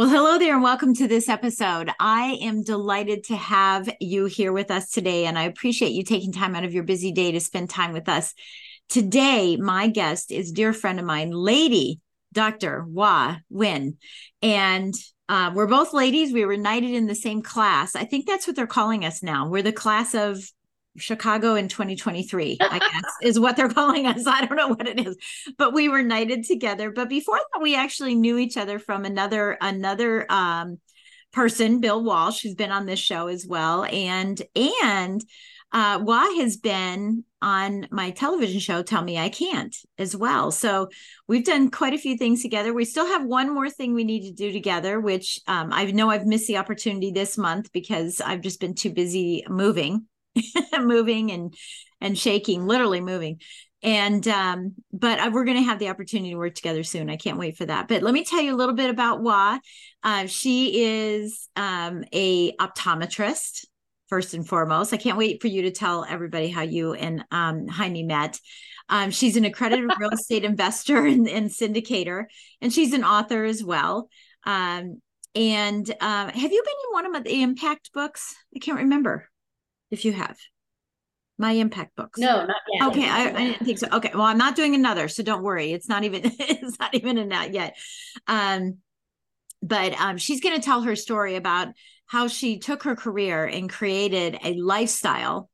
Well, hello there, and welcome to this episode. I am delighted to have you here with us today, and I appreciate you taking time out of your busy day to spend time with us. Today, my guest is dear friend of mine, Lady Dr. Hoa Nguyen. and uh, we're both ladies. We were knighted in the same class. I think that's what they're calling us now. We're the class of Chicago in 2023, I guess, is what they're calling us. I don't know what it is, but we were knighted together. But before that, we actually knew each other from another another um, person, Bill Walsh, who's been on this show as well, and and uh, Hoa has been on my television show, Tell Me I Can't, as well. So we've done quite a few things together. We still have one more thing we need to do together, which um, I know I've missed the opportunity this month because I've just been too busy moving moving and and shaking, literally moving. And um, but we're going to have the opportunity to work together soon. I can't wait for that. But let me tell you a little bit about Hoa. Uh, she is um, a optometrist first and foremost. I can't wait for you to tell everybody how you and um, Jaime met. Um, she's an accredited real estate investor and, and, syndicator, and she's an author as well. Um, and uh, have you been in one of the impact books? I can't remember if you have. My impact books. No not yet. Okay I, I, didn't think so. Okay well i'm not doing another so don't worry. It's not even it's not even in that yet. Um but um she's going to tell her story about how she took her career and created a lifestyle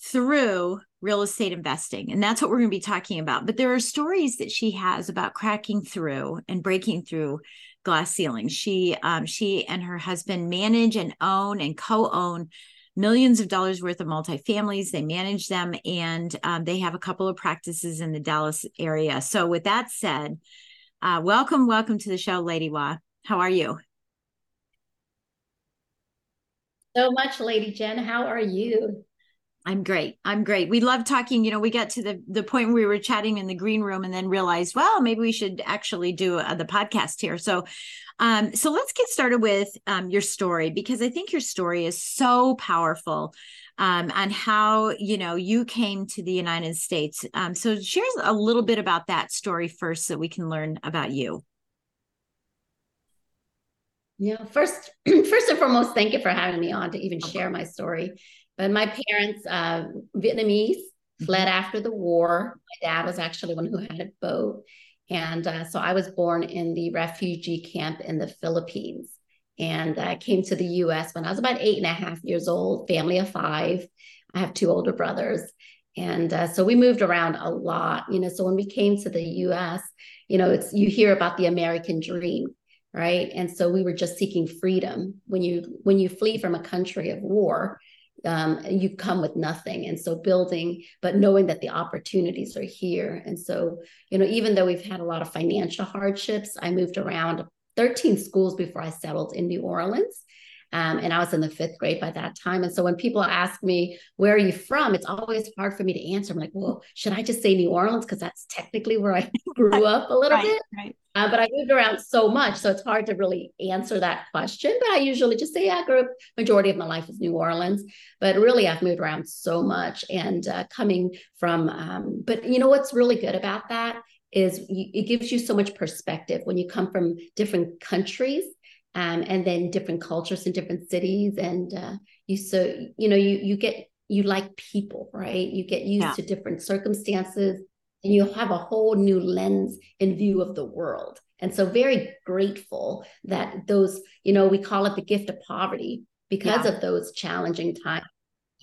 through real estate investing and that's what we're going to be talking about. But there are stories that she has about cracking through and breaking through glass ceilings. She um, she and her husband manage and own and co-own millions of dollars worth of multifamilies. They manage them and um, they have a couple of practices in the Dallas area. So, with that said, uh, welcome, welcome to the show, Lady Hoa. How are you? So much, Lady Jen. How are you? I'm great. I'm great. We love talking. You know, we got to the the point where we were chatting in the green room, and then realized, well, maybe we should actually do the podcast here. So, um, so let's get started with um, your story because I think your story is so powerful um, on how you know you came to the United States. Um, so, share a little bit about that story first, so we can learn about you. Yeah. First, first and foremost, thank you for having me on to even share my story but my parents, uh, Vietnamese, fled mm-hmm. after the war. My dad was actually one who had a boat. And uh, so I was born in the refugee camp in the Philippines. And I came to the US when I was about eight and a half years old, family of five. I have two older brothers. And uh, so we moved around a lot, you know. So when we came to the US, you know, it's you hear about the American dream, right? And so we were just seeking freedom. When you when you flee from a country of war, um, you come with nothing. And so building but knowing that the opportunities are here. And so you know even though we've had a lot of financial hardships i moved around 13 schools before i settled in new orleans um, and I was in the fifth grade by that time. And so when people ask me, where are you from? It's always hard for me to answer. I'm like, well, should I just say New Orleans? Because that's technically where I grew up a little right, bit. Right. Uh, but I moved around so much. So it's hard to really answer that question. But I usually just say, yeah, I grew up, majority of my life is New Orleans. But really, I've moved around so much. And uh, coming from, um, but you know what's really good about that? Is you, it gives you so much perspective when you come from different countries um, and then different cultures in different cities and uh, you so you know you you get you like people right you get used yeah. to different circumstances and you have a whole new lens and view of the world and so very grateful that those you know we call it the gift of poverty because yeah. of those challenging times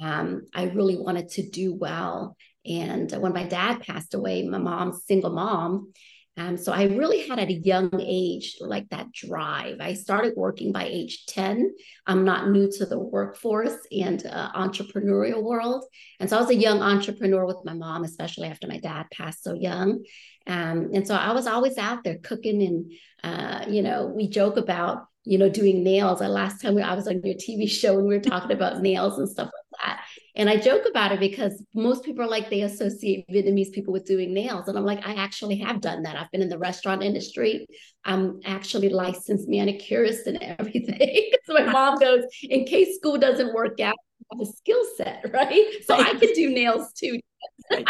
um, I really wanted to do well. And when my dad passed away, my mom's single mom, um, so I really had at a young age like that drive. I started working by age 10. I'm not new to the workforce and uh, entrepreneurial world. And so I was a young entrepreneur with my mom, especially after my dad passed so young. Um, and so I was always out there cooking and, uh, you know, we joke about, you know, doing nails. The last time I was on your TV show and we were talking about nails and stuff. And I joke about it because most people are like, they associate Vietnamese people with doing nails. And I'm like, I actually have done that. I've been in the restaurant industry. I'm actually licensed manicurist and everything. so my mom goes, in case school doesn't work out, I have a skill set, right? So I can do nails too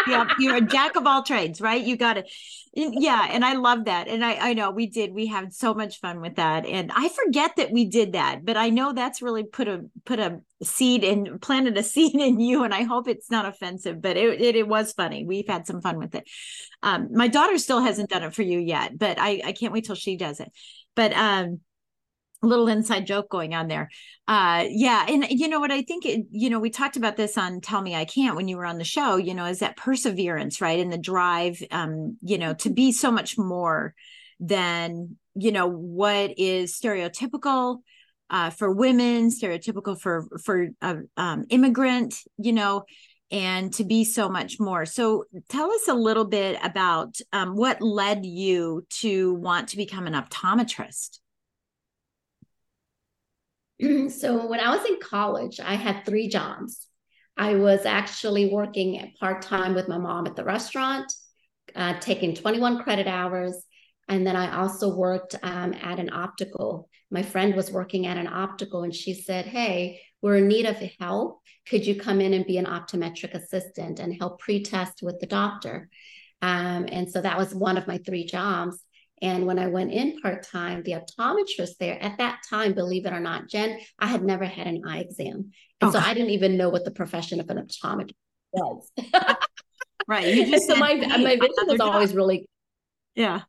yeah, you're a jack of all trades, right? You got it. Yeah, and I love that. And I I know we did. We had so much fun with that. And I forget that we did that, but I know that's really put a put a seed and planted a seed in you. And I hope it's not offensive, but it it, it was funny. We've had some fun with it. Um, my daughter still hasn't done it for you yet, but I I can't wait till she does it. But um little inside joke going on there. Uh, yeah. And you know what I think, it, you know, we talked about this on Tell Me I Can't when you were on the show, you know, is that perseverance, right? And the drive, um, you know, to be so much more than, you know, what is stereotypical uh, for women, stereotypical for, for uh, um, immigrant, you know, and to be so much more. So tell us a little bit about um, what led you to want to become an optometrist. so when I was in college, I had three jobs. I was actually working part time with my mom at the restaurant, uh, taking 21 credit hours. And then I also worked um, at an optical. My friend was working at an optical and she said, Hey, we're in need of help. Could you come in and be an optometric assistant and help pre test with the doctor? Um, and so that was one of my three jobs. And when I went in part time, the optometrist there at that time, believe it or not, Jen, I had never had an eye exam. And so I didn't even know what the profession of an optometrist was. right. You just so my, my vision was always really. Yeah.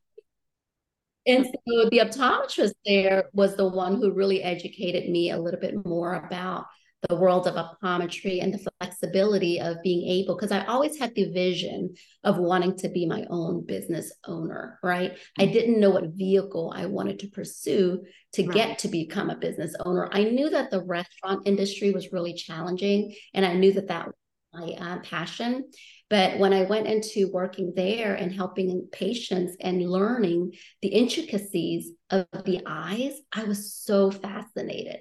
And so the optometrist there was the one who really educated me a little bit more about the world of optometry and the flexibility of being able because i always had the vision of wanting to be my own business owner right i mm-hmm. didn't know what vehicle i wanted to pursue to right. get to become a business owner i knew that the restaurant industry was really challenging and i knew that that was my uh, passion but when I went into working there and helping patients and learning the intricacies of the eyes, I was so fascinated.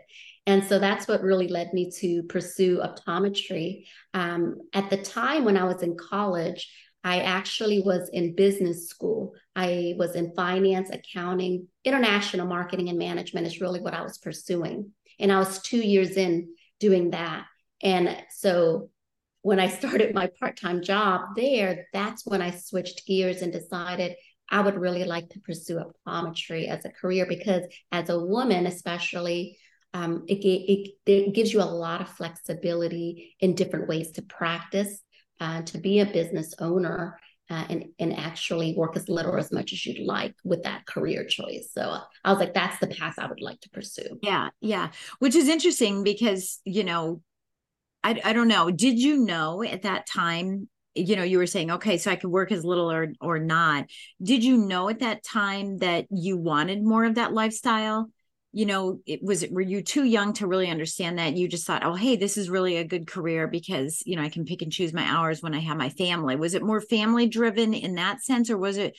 And so that's what really led me to pursue optometry. Um, at the time when I was in college, I actually was in business school. I was in finance, accounting, international marketing, and management is really what I was pursuing. And I was two years in doing that. And so when I started my part time job there, that's when I switched gears and decided I would really like to pursue optometry as a career because, as a woman, especially, um, it, it, it, gives you a lot of flexibility in different ways to practice, uh, to be a business owner, uh, and and actually work as little or as much as you'd like with that career choice. So I was like, that's the path I would like to pursue. Yeah, yeah, which is interesting because you know, I I don't know. Did you know at that time? You know, you were saying, okay, so I could work as little or or not. Did you know at that time that you wanted more of that lifestyle? You know it was were you too young to really understand that? You just thought oh hey this is really a good career because you know i can pick and choose my hours when i have my family. Was it more family driven in that sense or was it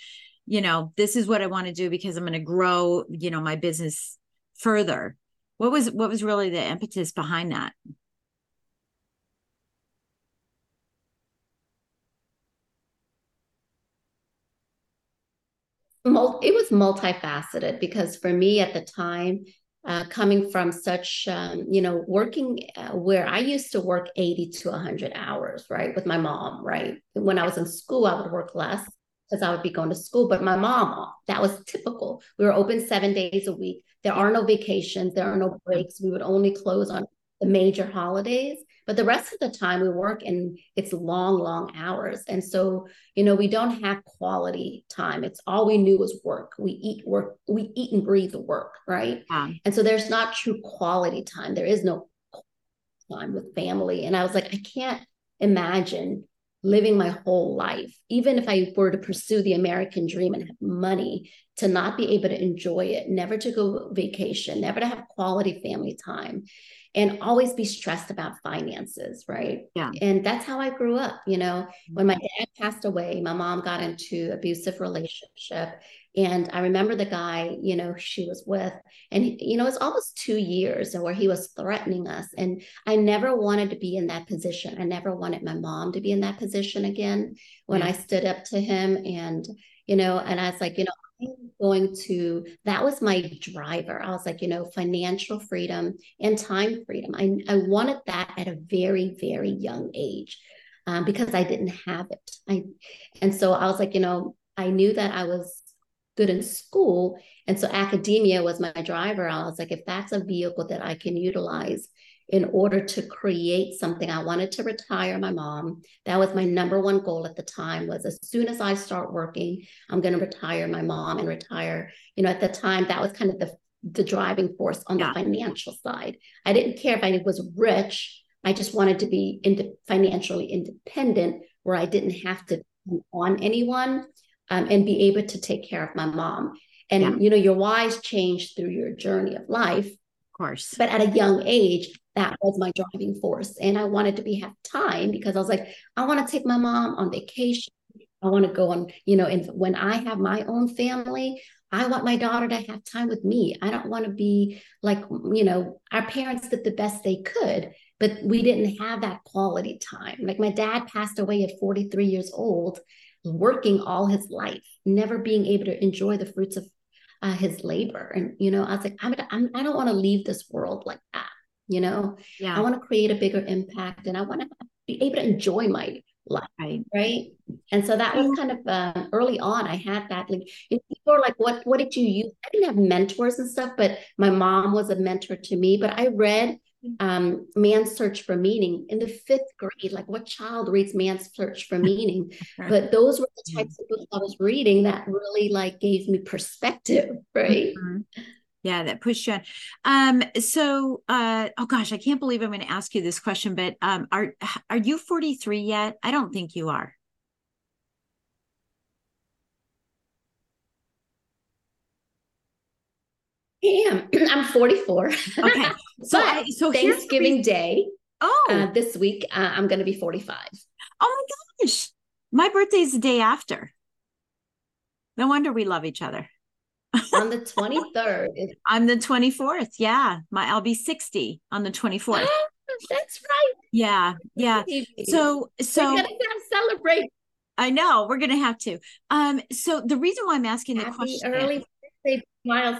you know this is what i want to do because i'm going to grow you know my business further? What was what was really the impetus behind that it was multifaceted because for me at the time uh, coming from such um, you know working uh, where i used to work 80 to 100 hours right with my mom right? When i was in school i would work less because i would be going to school but my mom that was typical. We were open seven days a week. There are no vacations. There are no breaks. We would only close on the major holidays but the rest of the time we work and it's long, long hours. And so, you know, we don't have quality time. It's all we knew was work. We eat work, we eat and breathe work, right? Yeah. And so there's not true quality time. There is no time with family. And I was like, I can't imagine living my whole life, even if I were to pursue the American dream and have money, to not be able to enjoy it, never to go vacation, never to have quality family time, and always be stressed about finances, right? Yeah. And that's how I grew up. You know, mm-hmm. when my dad passed away, my mom got into abusive relationship and I remember the guy, you know, she was with, and, you know, it's almost two years where he was threatening us. And I never wanted to be in that position. I never wanted my mom to be in that position again when yeah. I stood up to him. And, you know, and I was like, you know, I'm going to, that was my driver. I was like, you know, financial freedom and time freedom. I, I wanted that at a very, very young age. Um, because I didn't have it. I and so I was like, you know, I knew that I was good in school. And so academia was my driver. I was like, if that's a vehicle that I can utilize in order to create something, I wanted to retire my mom. That was my number one goal at the time was as soon as I start working, I'm going to retire my mom and retire. You know, at the time, that was kind of the, the driving force on yeah. the financial side. I didn't care if I was rich. I just wanted to be ind- financially independent where I didn't have to be on anyone um, and be able to take care of my mom. And yeah. you know, your whys change through your journey of life. Of course. But at a young age, that was my driving force. And I wanted to be have time because I was like, I want to take my mom on vacation. I want to go on, you know, and when I have my own family, I want my daughter to have time with me. I don't want to be like, you know, our parents did the best they could, but we didn't have that quality time. Like my dad passed away at 43 years old working all his life, never being able to enjoy the fruits of uh, his labor. And, you know, I was like, I'm, I'm I don't want to leave this world like that. You know, yeah. I want to create a bigger impact and I want to be able to enjoy my life. Right. right? And so that was kind of uh, early on. I had that like people are like, what, what did you use? I didn't have mentors and stuff, but my mom was a mentor to me, but I read um, Man's Search for Meaning in the fifth grade. Like, what child reads Man's Search for Meaning? but those were the types of books I was reading that really like gave me perspective, right? Mm-hmm. Yeah, that pushed you on. Um, so uh oh gosh, I can't believe I'm going to ask you this question, but um are are you 43 yet? I don't think you are. Am. I'm 44. Okay. So, I, so Thanksgiving Day. Oh, uh, this week uh, I'm going to be 45. Oh my gosh, my birthday's the day after. No wonder we love each other. on the 23rd. I'm the 24th. Yeah, my I'll be 60 on the 24th. That's right. Yeah, yeah. So, so we're gonna celebrate. I know we're gonna have to. Um, so the reason why I'm asking Happy the question early birthday miles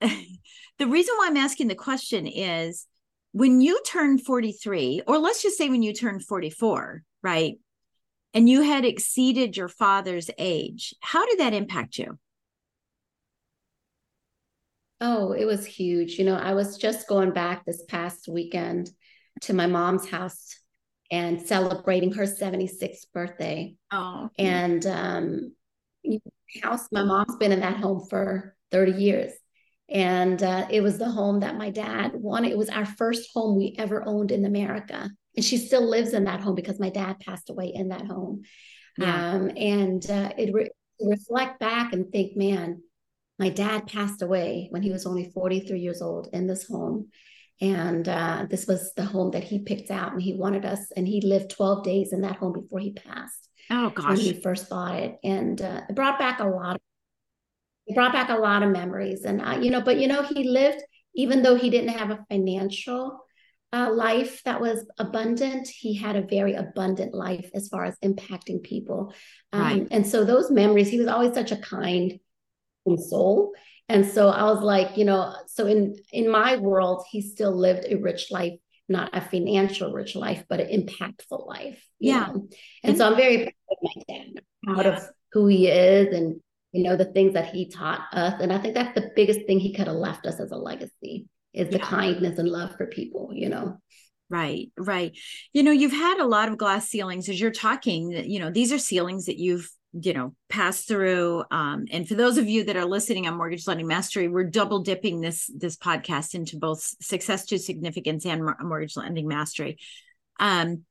the reason why I'm asking the question is when you turn 43, or let's just say when you turn 44, right? And you had exceeded your father's age, how did that impact you? Oh, it was huge. You know, I was just going back this past weekend to my mom's house and celebrating her 76th birthday. Oh. And um house my mom's been in that home for 30 years and uh, it was the home that my dad wanted. It was our first home we ever owned in America. And she still lives in that home because my dad passed away in that home. Yeah. Um, and uh, it re- reflect back and think, man, my dad passed away when he was only 43 years old in this home. And uh, this was the home that he picked out and he wanted us. And he lived 12 days in that home before he passed. Oh, gosh. When he first bought it. And uh, it brought back a lot of it brought back a lot of memories and uh, you know but you know he lived even though he didn't have a financial uh, life that was abundant he had a very abundant life as far as impacting people um, right. and so those memories he was always such a kind soul and so i was like you know so in in my world he still lived a rich life not a financial rich life but an impactful life yeah know? and, and so i'm very proud of my dad proud yeah. of who he is and you know, the things that he taught us. And I think that's the biggest thing he could have left us as a legacy is the yeah. kindness and love for people, you know. Right, right. You know, you've had a lot of glass ceilings as you're talking, you know, these are ceilings that you've you know pass through um, and for those of you that are listening on mortgage lending mastery we're double dipping this this podcast into both success to significance and mortgage lending mastery um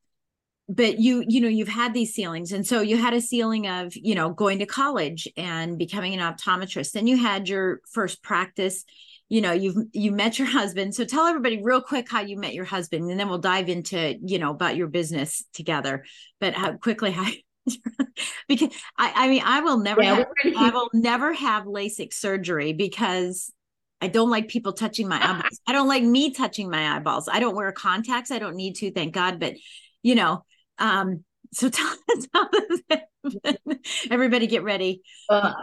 but you you know you've had these ceilings and so you had a ceiling of you know going to college and becoming an optometrist then you had your first practice you know you've you met your husband so tell everybody real quick how you met your husband and then we'll dive into you know about your business together but how quickly how because I, I mean I will never yeah, have, I will never have LASIK surgery because I don't like people touching my eyeballs. I don't like me touching my eyeballs. I don't wear contacts. I don't need to, thank God. But you know, um, so tell, tell everybody get ready. Uh,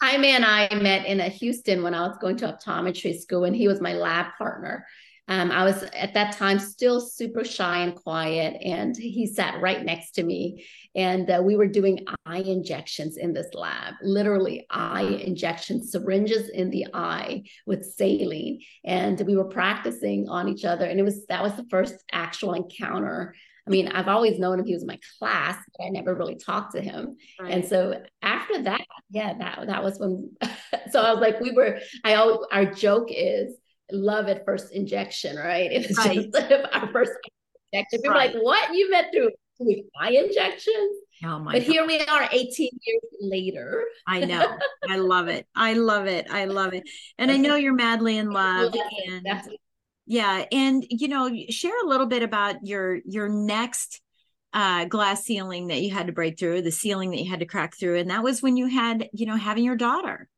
Jaime and I met in a Houston when I was going to optometry school, and he was my lab partner. Um, I was at that time still super shy and quiet, and he sat right next to me. And uh, we were doing eye injections in this lab, literally eye injections, syringes in the eye with saline. And we were practicing on each other. And it was that was the first actual encounter I mean, I've always known him. He was in my class, but I never really talked to him. Right. And so after that, yeah, that that was when. so I was like, we were. I always our joke is love at first injection, right? It's right. just our first injection. People right. like, what you met through eye injections? Oh my but God. here we are 18 years later. I know. I love it. I love it. I love it. And I know you're madly in love. And yeah and you know share a little bit about your your next uh, glass ceiling that you had to break through the ceiling that you had to crack through and that was when you had you know having your daughter.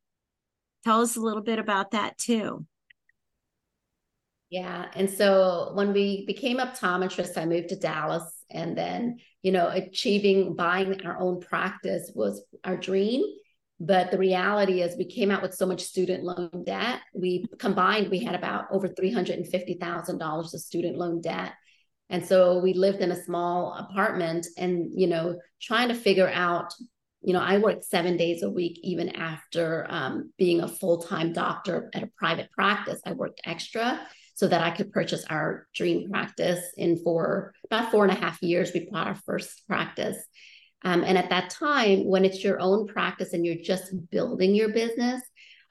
Tell us a little bit about that too. Yeah and so when we became optometrists i moved to dallas and then you know achieving buying our own practice was our dream but the reality is, we came out with so much student loan debt. We combined, we had about over $350,000 of student loan debt. And so we lived in a small apartment and, you know, trying to figure out, you know, I worked seven days a week, even after um, being a full time doctor at a private practice. I worked extra so that I could purchase our dream practice. And for about four and a half years, we bought our first practice. Um, and at that time, when it's your own practice and you're just building your business,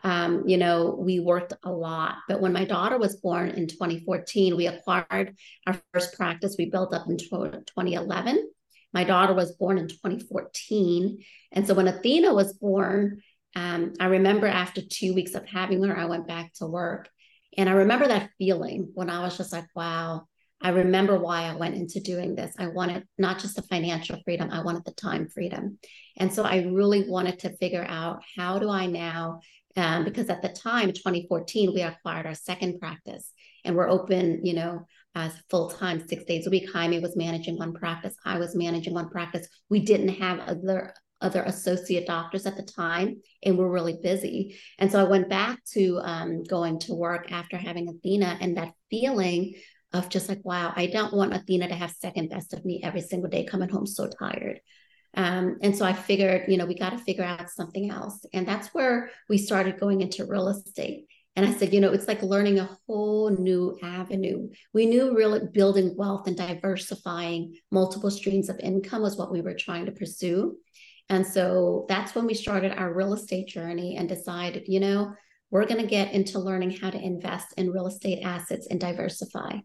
um, you know, we worked a lot. But when my daughter was born in 2014, we acquired our first practice. We built up in 2011. My daughter was born in 2014. And so when Athena was born, um, I remember after two weeks of having her, I went back to work. And I remember that feeling when I was just like, wow, I remember why I went into doing this. I wanted not just the financial freedom, I wanted the time freedom. And so I really wanted to figure out how do I now, um, because at the time, 2014, we acquired our second practice and we're open, you know, as full time, six days a week. Jaime was managing one practice. I was managing one practice. We didn't have other other associate doctors at the time and we're really busy and so i went back to um, going to work after having athena and that feeling of just like, wow, I don't want Athena to have second best of me every single day coming home so tired. Um, and so I figured, you know, we got to figure out something else. And that's where we started going into real estate. And I said, you know, it's like learning a whole new avenue. We knew really building wealth and diversifying multiple streams of income was what we were trying to pursue. And so that's when we started our real estate journey and decided, you know, we're going to get into learning how to invest in real estate assets and diversify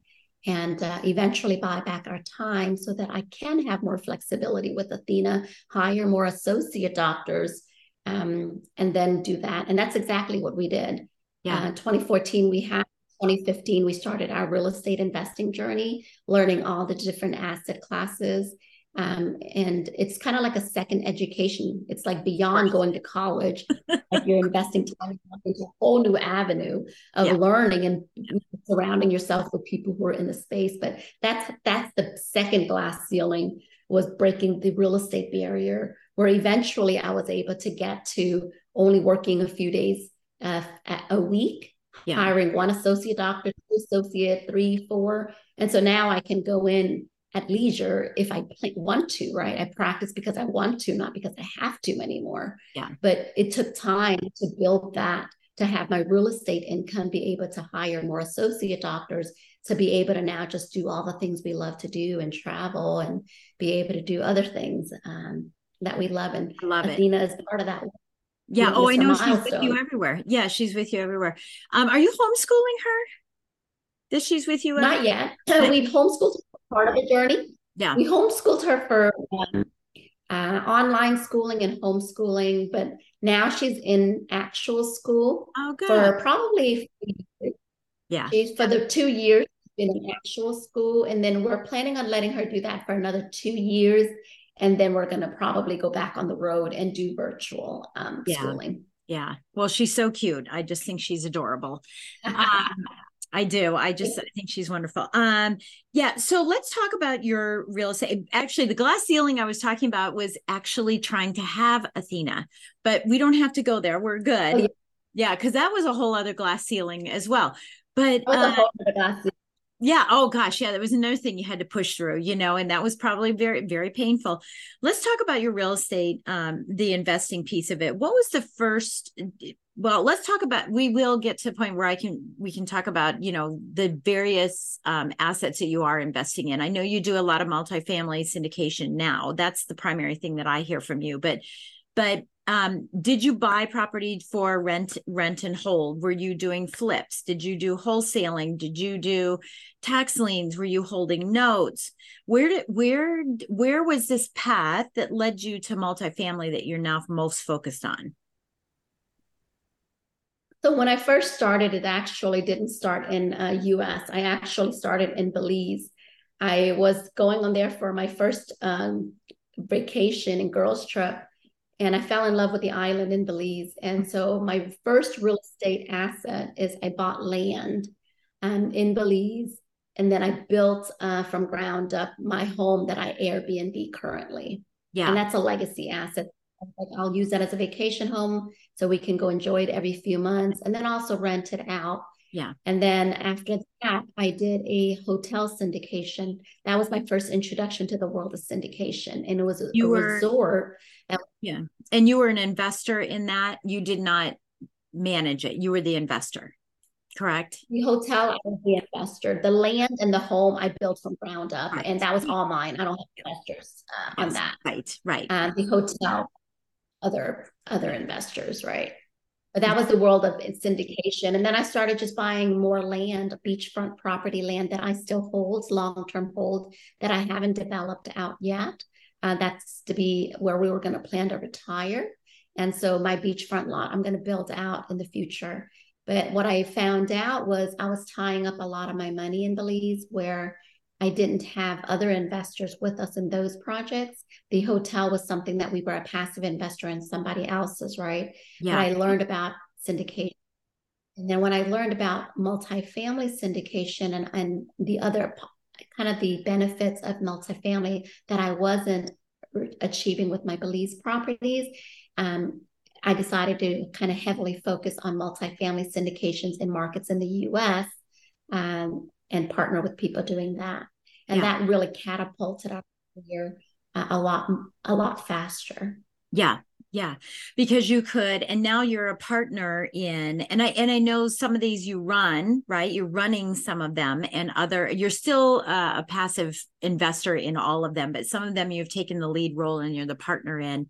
and uh, eventually buy back our time so that I can have more flexibility with Athena, hire more associate doctors, um, and then do that. And that's exactly what we did. Yeah. Uh, 2014, we had 2015, we started our real estate investing journey, learning all the different asset classes um, and it's kind of like a second education. It's like beyond going to college. like you're investing time into a whole new avenue of yeah. learning and surrounding yourself with people who are in the space. But that's that's the second glass ceiling was breaking the real estate barrier, where eventually I was able to get to only working a few days uh, a week, yeah. hiring one associate doctor, two associate, three, four. And so now I can go in at leisure if I want to, right? I practice because I want to, not because I have to anymore. Yeah. But it took time to build that, to have my real estate income, be able to hire more associate doctors, to be able to now just do all the things we love to do and travel and be able to do other things. Um, that we love. And I love Athena it. is part of that. Yeah. Oh, I know milestone. she's with you everywhere. Yeah, she's with you everywhere. Um, are you homeschooling her? That she's with you? Not yet. We've homeschooled part of the journey. Yeah. We homeschooled her for um, uh, online schooling and homeschooling, but now she's in actual school oh, good. for probably yeah she's for the two years in actual school, and then we're planning on letting her do that for another two years, and then we're going to probably go back on the road and do virtual um, yeah. schooling. Yeah. Well, she's so cute. I just think she's adorable. Um, I do. I just I think she's wonderful. Um, yeah. So let's talk about your real estate. Actually, the glass ceiling I was talking about was actually trying to have Athena, but we don't have to go there. We're good. Oh, yeah, yeah because that was a whole other glass ceiling as well. But uh, yeah. Oh gosh, yeah. That was another thing you had to push through, you know, and that was probably very, very painful. Let's talk about your real estate, um, the investing piece of it. What was the first well let's talk about we will get to a point where i can we can talk about you know the various um, assets that you are investing in. I know you do a lot of multifamily syndication now. That's the primary thing that i hear from you. But but um, did you buy property for rent rent and hold? Were you doing flips? Did you do wholesaling? Did you do tax liens? Were you holding notes? Where did where where was this path that led you to multifamily that you're now most focused on so when I first started, it actually didn't start in uh, U.S. I actually started in Belize. I was going on there for my first um, vacation and girls trip, and I fell in love with the island in Belize. And so my first real estate asset is I bought land um, in Belize, and then I built uh, from ground up my home that I Airbnb currently. Yeah, and that's a legacy asset like I'll use that as a vacation home so we can go enjoy it every few months and then also rent it out. Yeah. And then after that, I did a hotel syndication. That was my first introduction to the world of syndication. And it was a, you a were, resort. That- yeah. And you were an investor in that. You did not manage it. You were the investor, correct? The hotel, I was the investor. The land and the home I built from ground up. Right. And that was all mine. I don't have investors uh, yes. on that. Right, right. Uh, the hotel other other investors, right? But that was the world of syndication. And then I started just buying more land, beachfront property land that I still hold, long term hold that I haven't developed out yet. Uh, that's to be where we were going to plan to retire. And so my beachfront lot, I'm going to build out in the future. But what I found out was I was tying up a lot of my money in Belize where I didn't have other investors with us in those projects. The hotel was something that we were a passive investor in somebody else's, right? Yeah. But I learned about syndication. And then when I learned about multifamily syndication and, and the other kind of the benefits of multifamily that I wasn't achieving with my Belize properties, um, I decided to kind of heavily focus on multifamily syndications in markets in the US. Um, and partner with people doing that. And yeah. that really catapulted our career uh, a lot, a lot faster. Yeah. Yeah, because you could, and now you're a partner in, and I and I know some of these you run, right? You're running some of them, and other you're still uh, a passive investor in all of them, but some of them you've taken the lead role and you're the partner in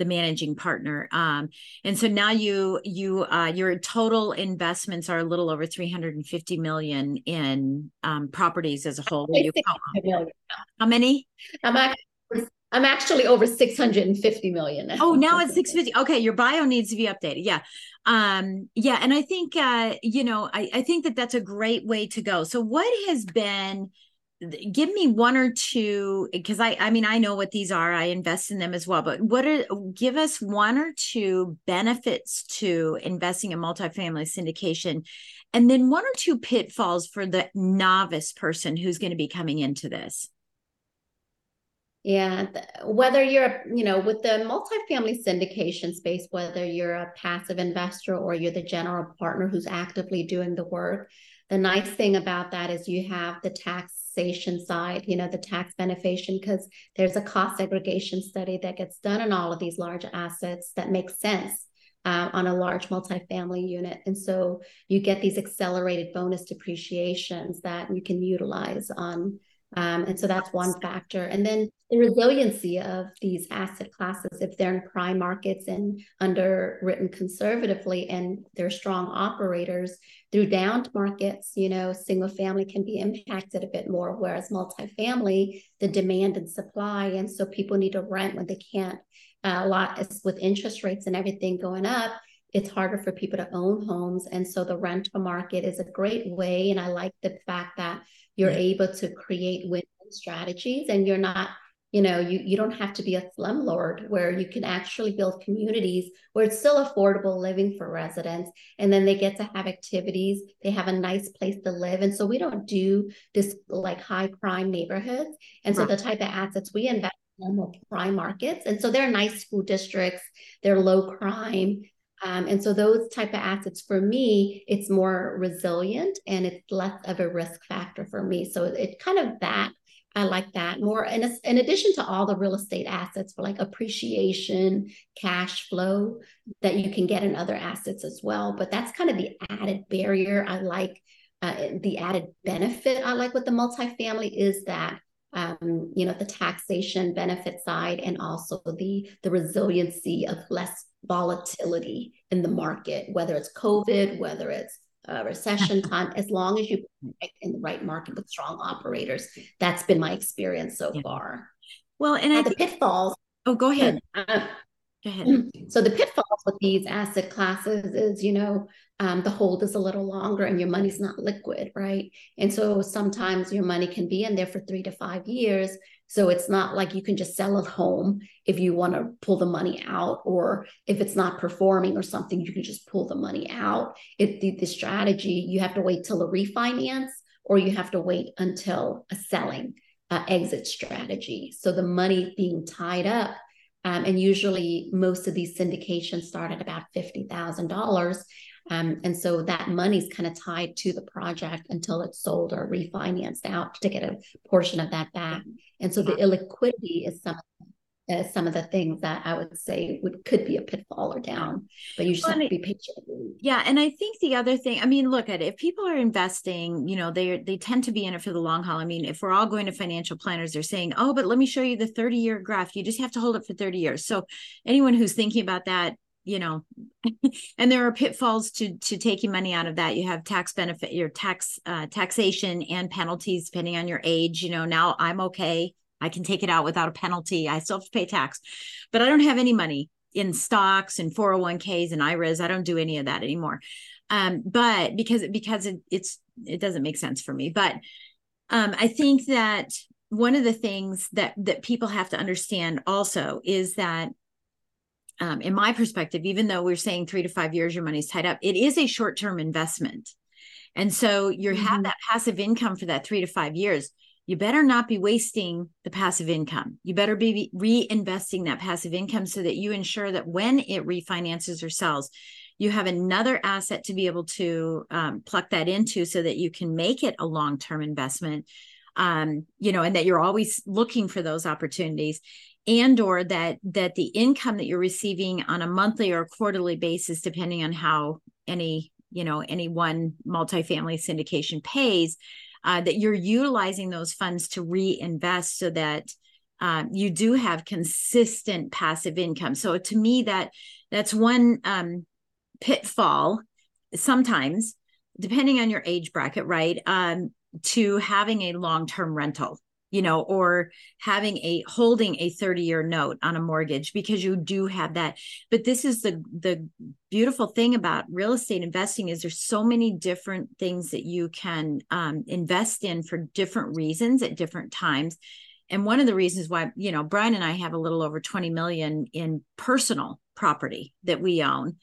the managing partner. Um, and so now you you uh, your total investments are a little over 350 million in um, properties as a whole. How many? I'm actually, I'm actually over 650 million. Now. Oh, now it's 650. Okay, your bio needs to be updated. Yeah. Um, yeah, and I think uh, you know, I, I think that that's a great way to go. So what has been give me one or two because i i mean i know what these are i invest in them as well but what are give us one or two benefits to investing in multifamily syndication and then one or two pitfalls for the novice person who's going to be coming into this. Yeah whether you're you know with the multifamily syndication space whether you're a passive investor or you're the general partner who's actively doing the work the nice thing about that is you have the tax taxation side, you know, the tax beneficiation, because there's a cost segregation study that gets done on all of these large assets that makes sense uh, on a large multifamily unit. And so you get these accelerated bonus depreciations that you can utilize on Um, and so that's one factor. And then the resiliency of these asset classes, if they're in prime markets and underwritten conservatively and they're strong operators through down markets, you know, single family can be impacted a bit more, whereas multifamily, the demand and supply. And so people need to rent when they can't. Uh, a lot with interest rates and everything going up, it's harder for people to own homes. And so the rental market is a great way. And I like the fact that you're able to create win-win strategies and you're not you know you, you don't have to be a slumlord where you can actually build communities where it's still affordable living for residents and then they get to have activities they have a nice place to live and so we don't do this like high crime neighborhoods and so right. the type of assets we invest in more prime markets and so they're nice school districts they're low crime um, and so those type of assets for me, it's more resilient and it's less of a risk factor for me. So it kind of that I like that more. And in addition to all the real estate assets for like appreciation, cash flow that you can get in other assets as well. But that's kind of the added barrier I like. Uh, the added benefit I like with the multifamily is that um, you know the taxation benefit side and also the the resiliency of less volatility in the market, whether it's COVID, whether it's uh, recession time, as long as you in the right market with strong operators. That's been my experience so yeah. far. Well, and I the pitfalls. Oh, go ahead. Uh, ahead. So the pitfalls with these asset classes is, you know, um, the hold is a little longer and your money's not liquid, right? And so sometimes your money can be in there for three to five years, so it's not like you can just sell a home if you want to pull the money out, or if it's not performing or something, you can just pull the money out. It the, the strategy you have to wait till a refinance, or you have to wait until a selling uh, exit strategy. So the money being tied up, um, and usually most of these syndications start at about fifty thousand dollars. Um, and so that money's kind of tied to the project until it's sold or refinanced out to get a portion of that back. And so the illiquidity is some uh, some of the things that I would say would could be a pitfall or down, but you just well, have to be patient. Yeah, and I think the other thing, I mean, look at it, if people are investing, you know, they they tend to be in it for the long haul. I mean, if we're all going to financial planners, they're saying, "Oh, but let me show you the 30-year graph. You just have to hold it for 30 years." So, anyone who's thinking about that, you know and there are pitfalls to to taking money out of that you have tax benefit your tax uh, taxation and penalties depending on your age you know now i'm okay i can take it out without a penalty i still have to pay tax but i don't have any money in stocks and 401ks and iras i don't do any of that anymore um, but because because it, it's it doesn't make sense for me but um, i think that one of the things that that people have to understand also is that um, in my perspective, even though we're saying three to five years, your money's tied up, it is a short term investment. And so you mm-hmm. have that passive income for that three to five years. You better not be wasting the passive income. You better be reinvesting that passive income so that you ensure that when it refinances or sells, you have another asset to be able to um, pluck that into so that you can make it a long term investment um, you know, and that you're always looking for those opportunities and or that that the income that you're receiving on a monthly or quarterly basis depending on how any you know any one multifamily syndication pays uh, that you're utilizing those funds to reinvest so that uh, you do have consistent passive income. So to me that that's one um, pitfall sometimes depending on your age bracket right um, to having a long-term rental you know or having a holding a 30 year note on a mortgage because you do have that. But this is the the beautiful thing about real estate investing is there's so many different things that you can um, invest in for different reasons at different times. And one of the reasons why you know brian and i have a little over 20 million in personal property that we own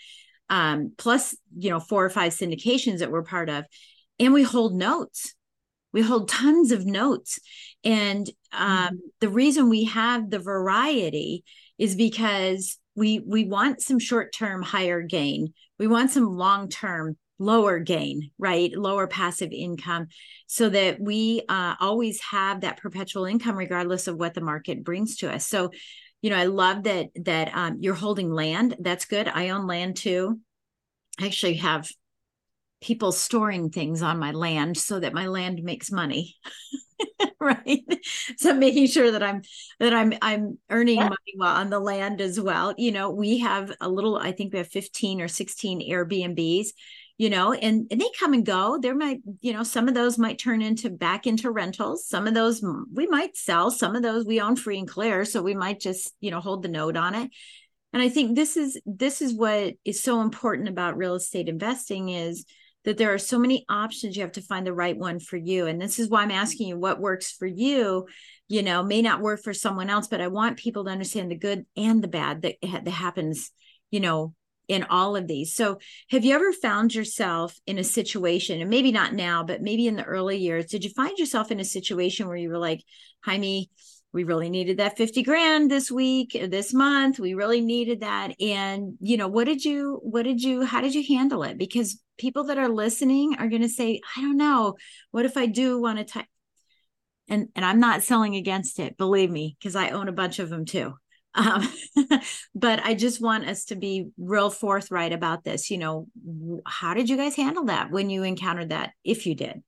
um, plus you know four or five syndications that we're part of and we hold notes we hold tons of notes. And um, mm-hmm. the reason we have the variety is because we we want some short-term higher gain. We want some long-term lower gain right? Lower passive income so that we uh, always have that perpetual income regardless of what the market brings to us. So you know i love that that um, you're holding land. That's good. I own land too. I actually have people storing things on my land so that my land makes money right? So making sure that i'm that i'm i'm earning yeah. money while on the land as well. You know we have a little i think we have 15 or 16 airbnbs you know and, and they come and go. There might you know some of those might turn into back into rentals. Some of those we might sell. Some of those we own free and clear so we might just you know hold the note on it. And i think this is this is what is so important about real estate investing is that there are so many options you have to find the right one for you and this is why i'm asking you what works for you you know may not work for someone else but i want people to understand the good and the bad that, that happens you know in all of these. So, have you ever found yourself in a situation, and maybe not now, but maybe in the early years, did you find yourself in a situation where you were like, Jaime, we really needed that 50 grand this week, uh, this month, we really needed that. And, you know, what did you, what did you, how did you handle it? Because people that are listening are going to say, I don't know, what if I do want to type? And, and I'm not selling against it, believe me, because I own a bunch of them too. Um, but I just want us to be real forthright about this. You know, how did you guys handle that when you encountered that, if you did?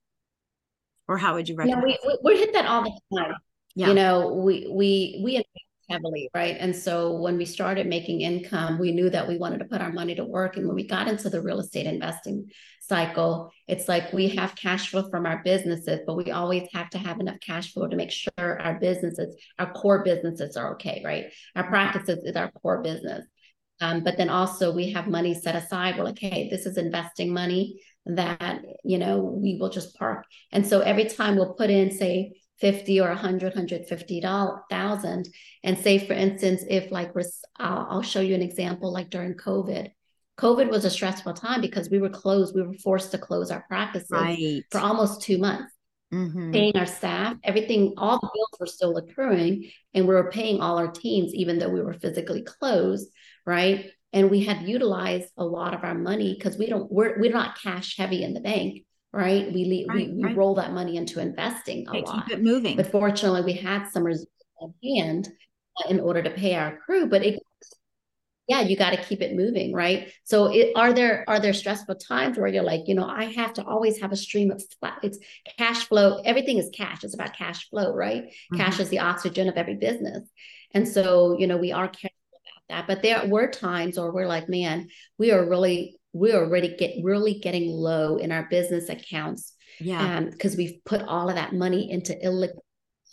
Or how would you recommend? Yeah, we, we, we hit that all the time. Yeah. You know, we we we heavily, right? And so when we started making income, we knew that we wanted to put our money to work. And when we got into the real estate investing cycle, it's like we have cash flow from our businesses, but we always have to have enough cash flow to make sure our businesses, our core businesses are okay, right? Our practices is our core business. Um, but then also we have money set aside. We're like, hey, this is investing money that, you know, we will just park. And so every time we'll put in, say, 50 or 100 150,000 and say for instance if like I'll, I'll show you an example like during covid. Covid was a stressful time because we were closed we were forced to close our practices right. for almost two months. Mm-hmm. paying our staff everything all the bills were still occurring and we were paying all our teams even though we were physically closed right? And we had utilized a lot of our money because we don't we're, we're not cash heavy in the bank right? We right, we, we right. roll that money into investing a lot. Keep it moving. But fortunately, we had some reserves on hand in order to pay our crew. But it, yeah, you got to keep it moving, right? So, it, are there are there stressful times where you're like, you know, I have to always have a stream of it's cash flow. Everything is cash. It's about cash flow, right? Mm-hmm. Cash is the oxygen of every business, and so you know we are careful about that. But there were times where we're like, man, we are really we're already get really getting low in our business accounts. Yeah. Because um, we've put all of that money into illiquid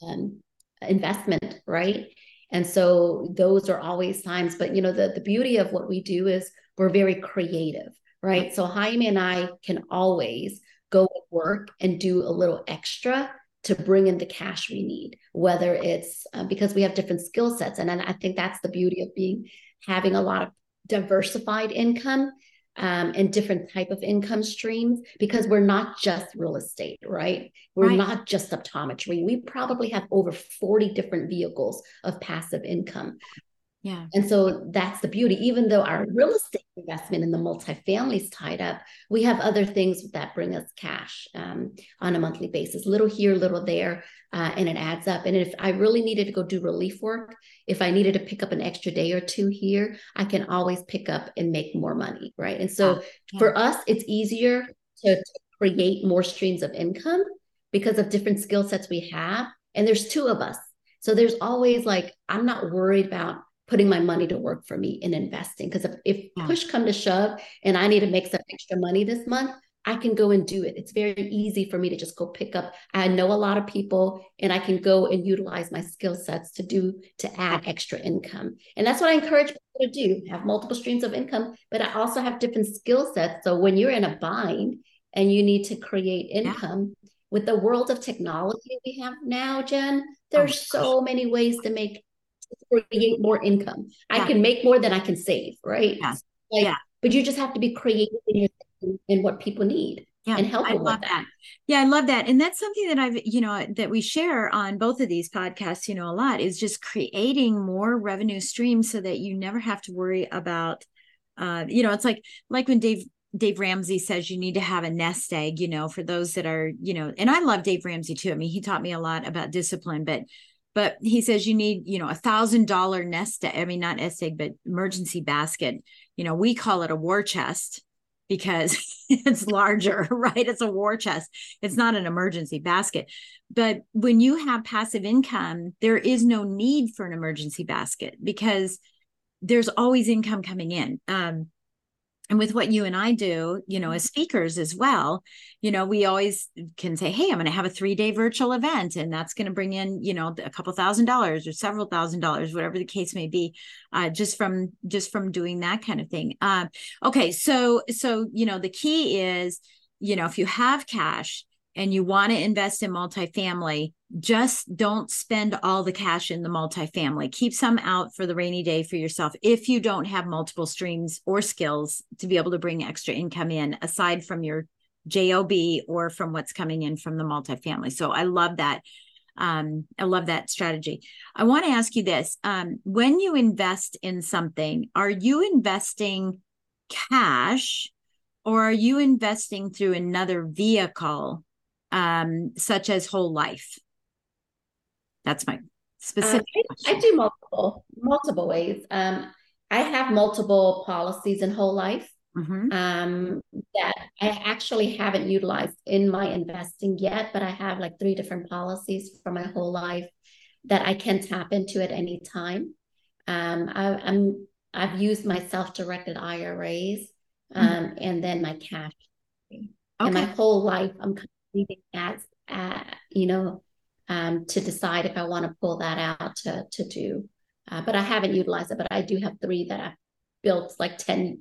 um, investment, right? And so those are always times. But you know, the, the beauty of what we do is we're very creative, right? So Jaime and I can always go work and do a little extra to bring in the cash we need, whether it's uh, because we have different skill sets. And, and I think that's the beauty of being having a lot of diversified income um, and different type of income streams because we're not just real estate right we're right. not just optometry we probably have over 40 different vehicles of passive income yeah. And so that's the beauty. Even though our real estate investment in the multifamily is tied up, we have other things that bring us cash um, on a monthly basis, little here, little there, uh, and it adds up. And if I really needed to go do relief work, if I needed to pick up an extra day or two here, I can always pick up and make more money. Right. And so yeah. for us, it's easier to create more streams of income because of different skill sets we have. And there's two of us. So there's always like, I'm not worried about putting my money to work for me in investing. Because if, if yeah. push come to shove and I need to make some extra money this month, I can go and do it. It's very easy for me to just go pick up. I know a lot of people and I can go and utilize my skill sets to do to add extra income. And that's what I encourage people to do. Have multiple streams of income, but I also have different skill sets. So when you're in a bind and you need to create income yeah. with the world of technology we have now, Jen, oh there's oh, so many ways to make create more income. Yeah. I can make more than I can save, right? Yeah. Like, yeah. But you just have to be creative in, your, in what people need. Yeah, and help I love that. that. Yeah, I love that. And that's something that I've, you know, that we share on both of these podcasts, you know, a lot is just creating more revenue streams so that you never have to worry about uh, you know, it's like like when Dave Dave Ramsey says you need to have a nest egg, you know, for those that are, you know, and I love Dave Ramsey too. I mean, he taught me a lot about discipline, but but he says you need you know a thousand dollar nest i mean not nest egg but emergency basket you know we call it a war chest because it's larger, right? It's a war chest. It's not an emergency basket. But when you have passive income, there is no need for an emergency basket because there's always income coming in. Um, and with what you and I do, you know, as mm-hmm. speakers as well, you know, we always can say, Hey, I'm going to have a three day virtual event and that's going to bring in, you know, a couple thousand dollars or several thousand dollars, whatever the case may be, uh, just from, just from doing that kind of thing. Uh, okay. So, so, you know, the key is, you know, if you have cash and you want to invest in multifamily, just don't spend all the cash in the multifamily. Keep some out for the rainy day for yourself if you don't have multiple streams or skills to be able to bring extra income in aside from your JOB or from what's coming in from the multifamily. So I love that. Um, I love that strategy. I want to ask you this um, when you invest in something, are you investing cash or are you investing through another vehicle, um, such as whole life? That's my specific. Uh, I, I, do multiple multiple ways. Um, I have multiple policies in whole life mm-hmm. um, that I actually haven't utilized in my investing yet, but I have like three different policies for my whole life that I can tap into at any time. Um, I, am I've used my self-directed IRAs mm-hmm. um, mm-hmm. and then my cash. Okay. And my whole life, I'm kind of leaving that, uh, you know, um, to decide if I want to pull that out to, to do. Uh, but I haven't utilized it, but I do have three that I built like 10,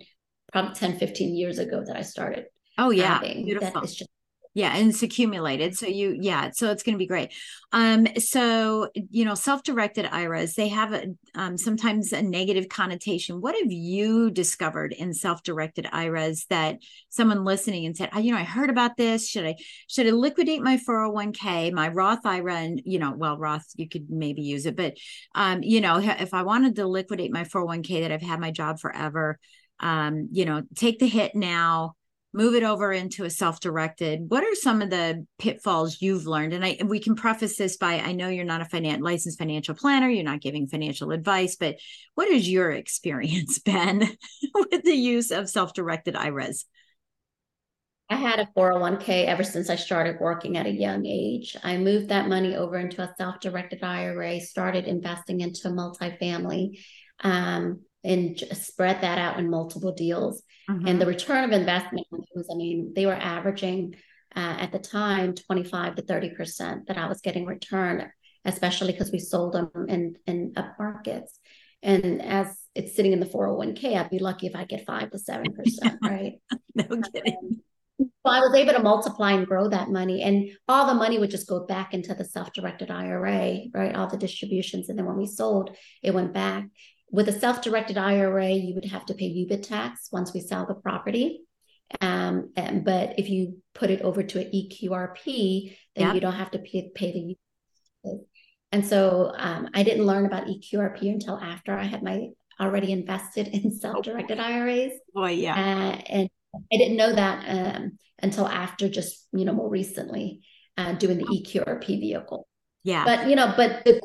probably 10, 15 years ago that I started. Oh yeah. Beautiful. That is just yeah and it's accumulated so you yeah so it's going to be great. Um so you know self-directed iras they have a um, sometimes a negative connotation. What have you discovered in self-directed iras that someone listening and said oh, you know i heard about this. Should i should i liquidate my 401k my roth ira and you know well roth you could maybe use it but um you know if i wanted to liquidate my 401k that i've had my job forever um you know take the hit now move it over into a self-directed what are some of the pitfalls you've learned and i we can preface this by i know you're not a finan- licensed financial planner you're not giving financial advice but what has your experience been with the use of self-directed iras I had a 401k ever since I started working at a young age. I moved that money over into a self directed IRA, started investing into multifamily, um, and spread that out in multiple deals. Mm-hmm. And the return of investment was, I mean, they were averaging uh, at the time 25 to 30% that I was getting returned, especially because we sold them in, in up markets. And as it's sitting in the 401k, I'd be lucky if I get five to 7%, right? no kidding. so I was able to multiply and grow that money, and all the money would just go back into the self-directed IRA, right? All the distributions, and then when we sold, it went back. With a self-directed IRA, you would have to pay UBIT tax once we sell the property. Um, and, but if you put it over to an EQRP, then yep. you don't have to pay, pay the And so um, I didn't learn about EQRP until after I had my already invested in self-directed IRAs. Boy, yeah. Uh, and I didn't know that um, until after just, you know, more recently uh, doing the EQRP vehicle. Yeah. But, you know, but the,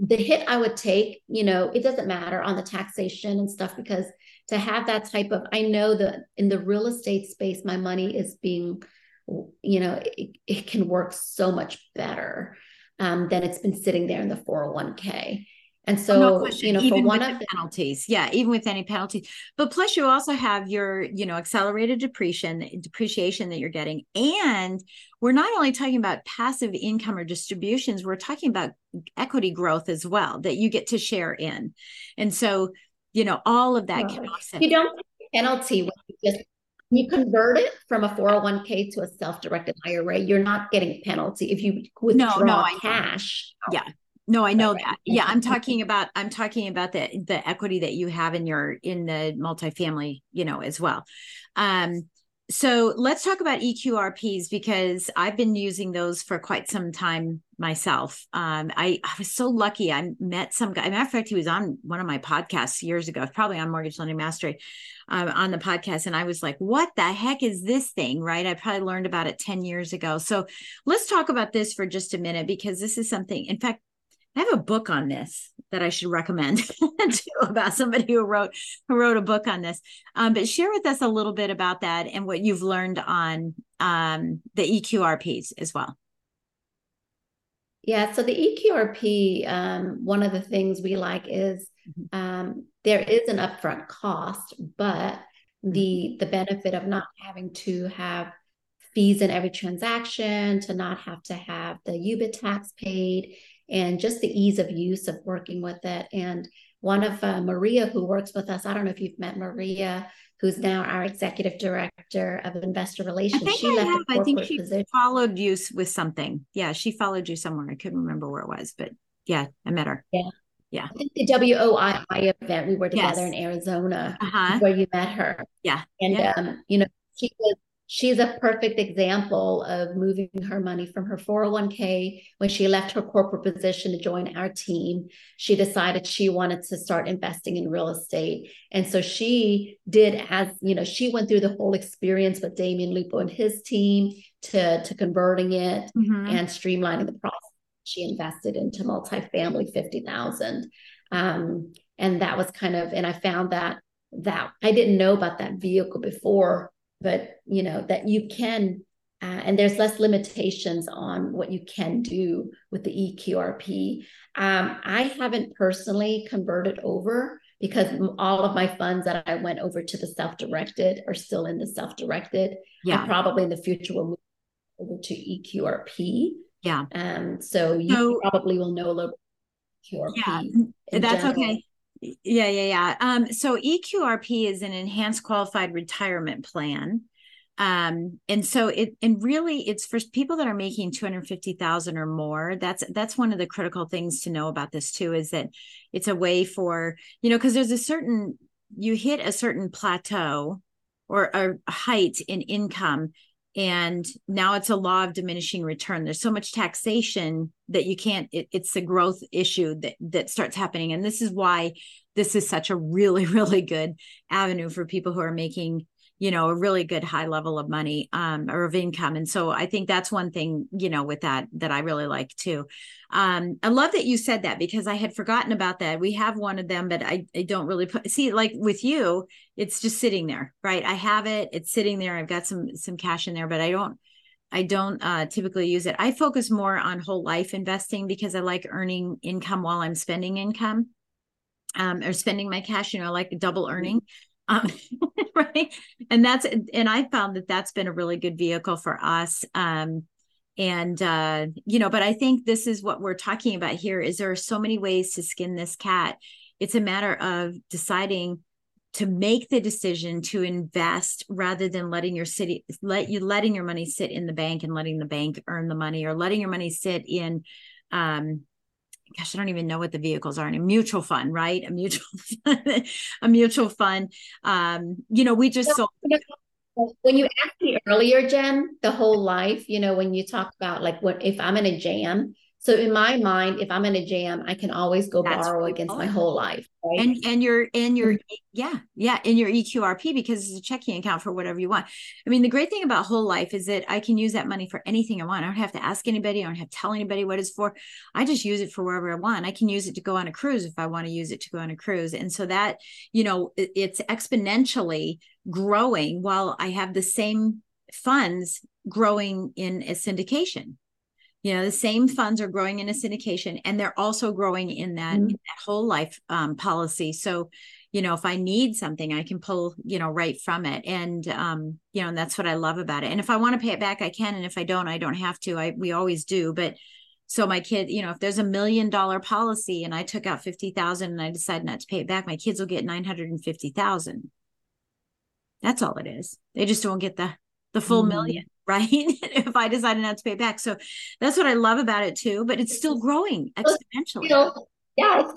the hit I would take, you know, it doesn't matter on the taxation and stuff because to have that type of, I know that in the real estate space, my money is being, you know, it, it can work so much better um, than it's been sitting there in the 401k. And so, no you know, even for one of the penalties, yeah, even with any penalties. But plus, you also have your, you know, accelerated depreciation, depreciation that you're getting, and we're not only talking about passive income or distributions, we're talking about equity growth as well that you get to share in. And so, you know, all of that can offset. You don't penalty when you just you convert it from a 401k to a self-directed IRA, you're not getting a penalty if you withdraw no, no, cash. Yeah. No, I know that. Yeah, I'm talking about I'm talking about the the equity that you have in your in the multifamily, you know, as well. Um, so let's talk about EQRPs because I've been using those for quite some time myself. Um, I, I was so lucky. I met some guy. Matter of fact, he was on one of my podcasts years ago, probably on Mortgage Lending Mastery, um, on the podcast, and I was like, "What the heck is this thing?" Right? I probably learned about it ten years ago. So let's talk about this for just a minute because this is something. In fact, I have a book on this. that I should recommend to about somebody who wrote who wrote a book on this. Um, but share with us a little bit about that and what you've learned on um, the EQRPs as well. Yeah, so the EQRP, um, one of the things we like is mm-hmm. um, there is an upfront cost, but mm-hmm. the the benefit of not having to have fees in every transaction, to not have to have the UBIT tax paid, and just the ease of use of working with it. And one of uh, Maria, who works with us, I don't know if you've met Maria, who's now our executive director of investor relations. I think she I left have. I think she position. followed you with something. Yeah, she followed you somewhere. I couldn't remember where it was, but yeah, I met her. Yeah. Yeah. I think the WOI event, we were together yes. in Arizona uh-huh. where you met her. Yeah. And, yeah. Um, you know, she was she's a perfect example of moving her money from her 401k when she left her corporate position to join our team. She decided she wanted to start investing in real estate. And so she did as you know she went through the whole experience with Damion Lupo and his team to to converting it mm-hmm. and streamlining the process. She invested into multifamily 50,000 um, and that was kind of and I found that that I didn't know about that vehicle before but you know that you can uh, and there's less limitations on what you can do with the EQRP. Um, I haven't personally converted over because all of my funds that I went over to the self-directed are still in the self-directed. Yeah, I probably in the future will move over to EQRP. Yeah. Um. So you so, probably will know a little. QRP yeah, that's general. okay. Yeah, yeah, yeah. Um, so EQRP is an enhanced qualified retirement plan. Um, and so it and really it's for people that are making 250,000 or more. That's that's one of the critical things to know about this too, is that it's a way for, you know, because there's a certain you hit a certain plateau or a height in income and now it's a law of diminishing return. There's so much taxation that you can't it, it's a growth issue that that starts happening. And this is why this is such a really really good avenue for people who are making you know a really good high level of money um, or of income. And so i think that's one thing you know with that that i really like too. Um, i love that you said that because i had forgotten about that. We have one of them but i, I don't really put see like with you it's just sitting there right? I have it it's sitting there i've got some some cash in there but i don't I don't uh, typically use it. I focus more on whole life investing because I like earning income while I'm spending income um, or spending my cash, you know, like double earning um, right? And that's and i found that that's been a really good vehicle for us um, and uh, you know but i think this is what we're talking about here is there are so many ways to skin this cat. It's a matter of deciding to make the decision to invest rather than letting your city let you letting your money sit in the bank and letting the bank earn the money or letting your money sit in um, gosh, I don't even know what the vehicles are in a mutual fund, right? A mutual fund, a mutual fund. Um, you know, we just sold. When you asked me earlier, Jen, the whole life, you know, when you talk about like what if I'm in a jam, so in my mind, if I'm in a jam, I can always go That's borrow against my whole life. Right? And and your and your mm-hmm. yeah, yeah, in your EQRP because it's a checking account for whatever you want. I mean, the great thing about whole life is that I can use that money for anything I want. I don't have to ask anybody, I don't have to tell anybody what it's for. I just use it for wherever I want. I can use it to go on a cruise if I want to use it to go on a cruise. And so that, you know, it's exponentially growing while I have the same funds growing in a syndication you know the same funds are growing in a syndication and they're also growing in that, mm-hmm. in that whole life um, policy. So you know if i need something i can pull you know right from it. And um you know and that's what i love about it. And if i want to pay it back i can. And if i don't i don't have to. I we always do. But so my kid you know if there's a million dollar policy and i took out 50,000 and i decide not to pay it back my kids will get 950,000 that's all it is. They just don't get the the full mm-hmm. million right? if I decided not to pay back. So that's what I love about it too, but it's still growing exponentially. yeah.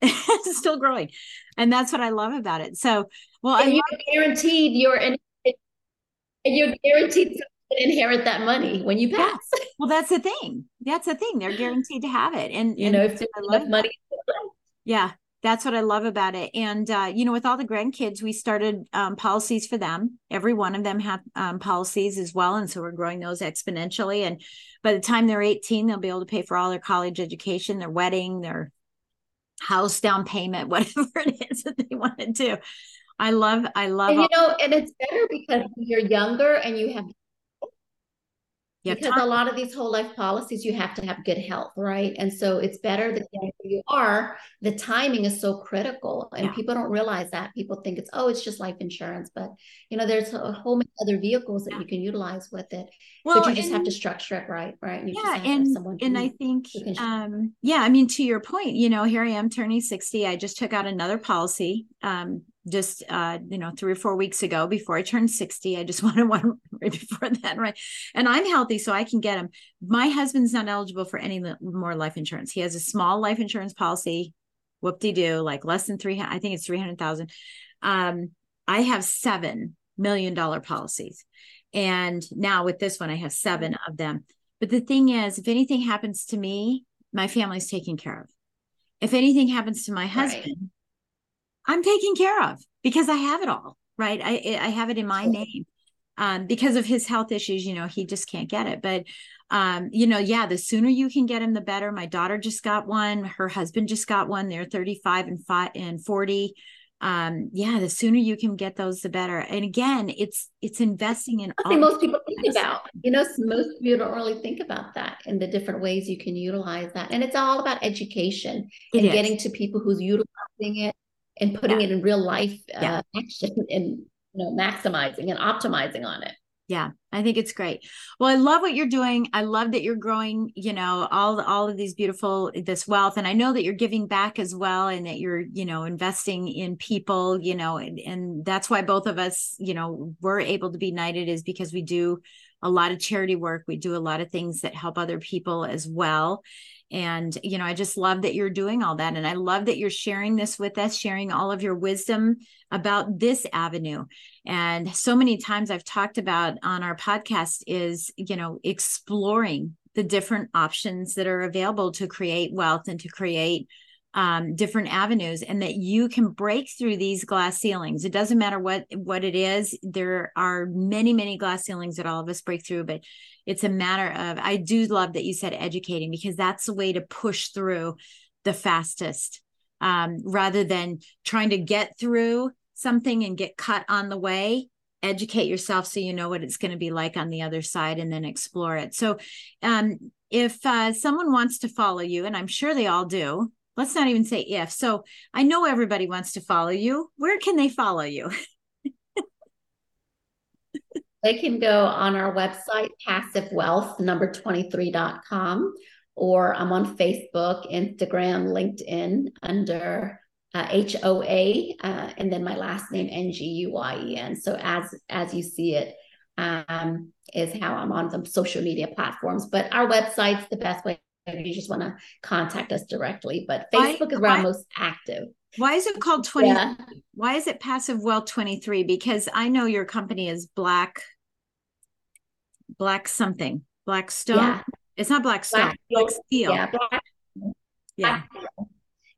it's still growing. And that's what I love about it. So, well, and I you're love- guaranteed you're in, and you're guaranteed to inherit that money when you pass. Yeah. Well, that's the thing. That's the thing. They're guaranteed to have it. And you and know, if there's enough money. Yeah, that's what I love about it. And uh, you know, with all the grandkids, we started um, policies for them. Every one of them have um, policies as well, and so we're growing those exponentially. And by the time they're 18, they'll be able to pay for all their college education, their wedding, their house down payment, whatever it is that they want to do. I love, I love. And you know, and it's better because you're younger and you have because a lot of these whole life policies you have to have good health right and so it's better the younger you are the timing is so critical and yeah. people don't realize that people think it's oh it's just life insurance but you know there's a whole many other vehicles that yeah. you can utilize with it well, but you just and, have to structure it right right and yeah and and i think um yeah i mean to your point you know here i am turning 60 i just took out another policy um just uh, you know three or four weeks ago before I turned 60. I just wanted one right before that, right? And I'm healthy, so I can get them. My husband's not eligible for any more life insurance. He has a small life insurance policy, whoop de doo, like less than three. I think it's three hundred thousand. Um, I have seven million dollar policies, and now with this one, I have seven of them. But the thing is, if anything happens to me, my family's taken care of. If anything happens to my husband. Right I'm taken care of because I have it all, right? I I have it in my name. Um, because of his health issues, you know, he just can't get it. But um, you know, yeah, the sooner you can get him, the better. My daughter just got one. Her husband just got one. They're 35 and five and 40. Um, yeah, the sooner you can get those, the better. And again, it's it's investing in. Think most people think about. You know, most people don't really think about that and the different ways you can utilize that. And it's all about education it and is. getting to people who's utilizing it and putting yeah. it in real life uh, yeah. action and you know maximizing and optimizing on it yeah i think it's great well i love what you're doing i love that you're growing you know all all of these beautiful this wealth and i know that you're giving back as well and that you're you know investing in people you know and, and that's why both of us you know we're able to be knighted is because we do a lot of charity work we do a lot of things that help other people as well and, you know, I just love that you're doing all that. And I love that you're sharing this with us, sharing all of your wisdom about this avenue. And so many times I've talked about on our podcast is, you know, exploring the different options that are available to create wealth and to create um, different avenues and that you can break through these glass ceilings. It doesn't matter what what it is there are many many glass ceilings that all of us break through but it's a matter of i do love that you said educating because that's the way to push through the fastest um, rather than trying to get through something and get cut on the way. Educate yourself so you know what it's going to be like on the other side and then explore it. So um, if uh, someone wants to follow you and i'm sure they all do let's not even say if. So I know everybody wants to follow you. Where can they follow you? they can go on our website, passivewealth number 23.com, or I'm on Facebook, Instagram, LinkedIn under uh, HOA, uh, and then my last name N G U Y E N. So as as you see it, um, is how I'm on some social media platforms. But our website's the best way you just want to contact us directly. But Facebook why, is where I'm most active. Why is it called 20? Yeah. Why is it Passive Wealth 23? Because I know your company is black, black something, black stone. Yeah. It's not black stone, black, black steel. Yeah. Black, yeah.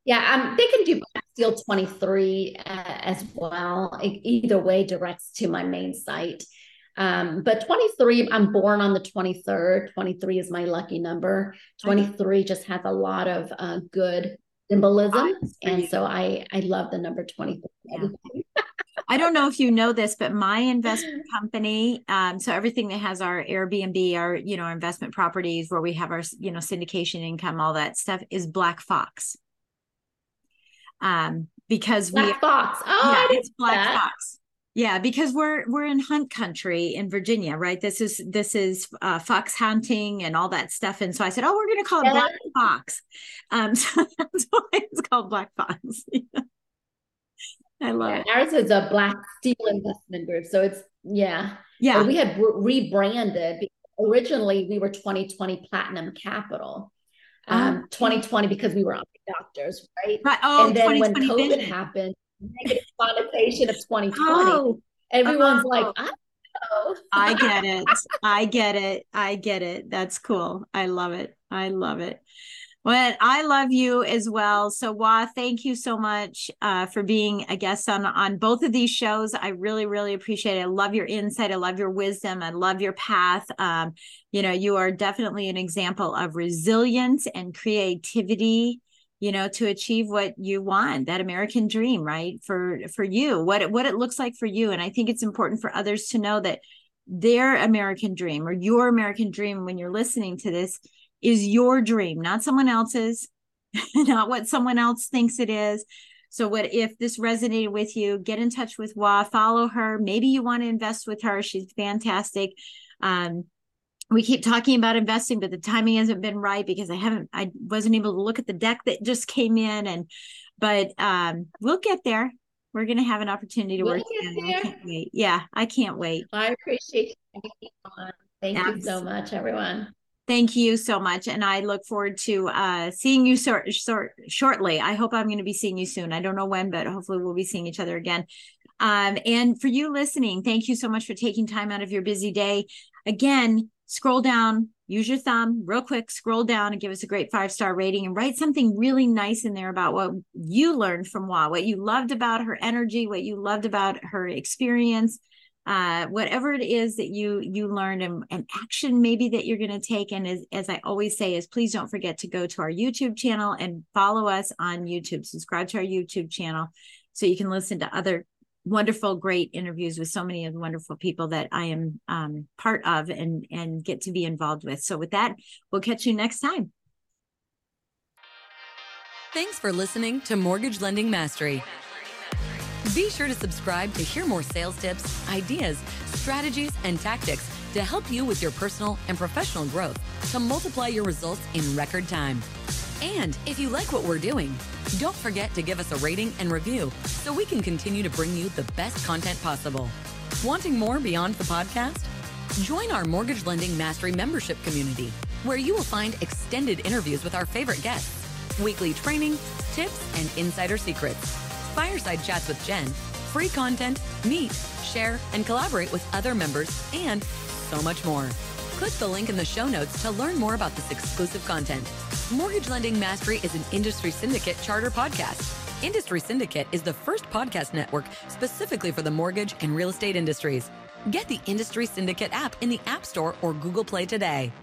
Yeah, um, they can do Black Steel 23 uh, as well. Either way directs to my main site. Um, but 23, I'm born on the 23rd. 23 is my lucky number. 23 just has a lot of uh, good symbolism. And so I, I love the number 23. Yeah. I don't know if you know this, but my investment company, um, so everything that has our Airbnb, our you know investment properties where we have our you know syndication income, all that stuff is Black Fox. Um, because Black we Fox, oh, yeah, it's Black that. Fox. Yeah, because we're we're in hunt country in Virginia, right? This is this is uh, fox hunting and all that stuff, and so I said, "Oh, we're going to call it yeah. Black Fox." Um, so that's why it's called Black Fox. I love yeah, it. Ours is a Black Steel Investment Group, so it's yeah, yeah. We had re- rebranded. Originally, we were 2020 Platinum Capital. Um, 2020 because we were on doctors, right? Right. Oh, and then when COVID vision. happened, negative connotation of 2020. Oh, Everyone's oh. like, I I get it. I get it. I get it. That's cool. I love it. I love it. Well, I love you as well. So, Hoa, thank you so much uh, for being a guest on on both of these shows. I really, really appreciate it. I love your insight. I love your wisdom. I love your path. Um, you know, you are definitely an example of resilience and creativity you know to achieve what you want that american dream right for for you what it, what it looks like for you. And i think it's important for others to know that their american dream or your american dream when you're listening to this is your dream not someone else's not what someone else thinks it is. So what if this resonated with you? Get in touch with Hoa follow her. Maybe you want to invest with her. She's fantastic. Um, we keep talking about investing, but the timing hasn't been right because I haven't, I wasn't able to look at the deck that just came in. And, but um, we'll get there. We're going to have an opportunity to we'll work together. I can't wait. Yeah, I can't wait. I appreciate you. Thank Absolutely. you so much, everyone. Thank you so much. And I look forward to uh, seeing you sort, sort, shortly. I hope I'm going to be seeing you soon. I don't know when, but hopefully we'll be seeing each other again. Um, and for you listening, thank you so much for taking time out of your busy day. Again, scroll down, use your thumb real quick, scroll down and give us a great five star rating and write something really nice in there about what you learned from Hoa, what you loved about her energy, what you loved about her experience. Uh, whatever it is that you you learned and, and action maybe that you're going to take and as, as i always say is please don't forget to go to our youtube channel and follow us on youtube subscribe to our youtube channel so you can listen to other wonderful, great interviews with so many of the wonderful people that I am um, part of and and get to be involved with. So with that, we'll catch you next time. Thanks for listening to Mortgage Lending Mastery. Be sure to subscribe to hear more sales tips, ideas, strategies, and tactics to help you with your personal and professional growth to multiply your results in record time. And if you like what we're doing, don't forget to give us a rating and review so we can continue to bring you the best content possible. Wanting more beyond the podcast? Join our Mortgage Lending Mastery membership community, where you will find extended interviews with our favorite guests, weekly training, tips, and insider secrets, fireside chats with Jen, free content, meet, share, and collaborate with other members, and so much more. Click the link in the show notes to learn more about this exclusive content. Mortgage Lending Mastery is an Industry Syndicate charter podcast. Industry Syndicate is the first podcast network specifically for the mortgage and real estate industries. Get the Industry Syndicate app in the App Store or Google Play today.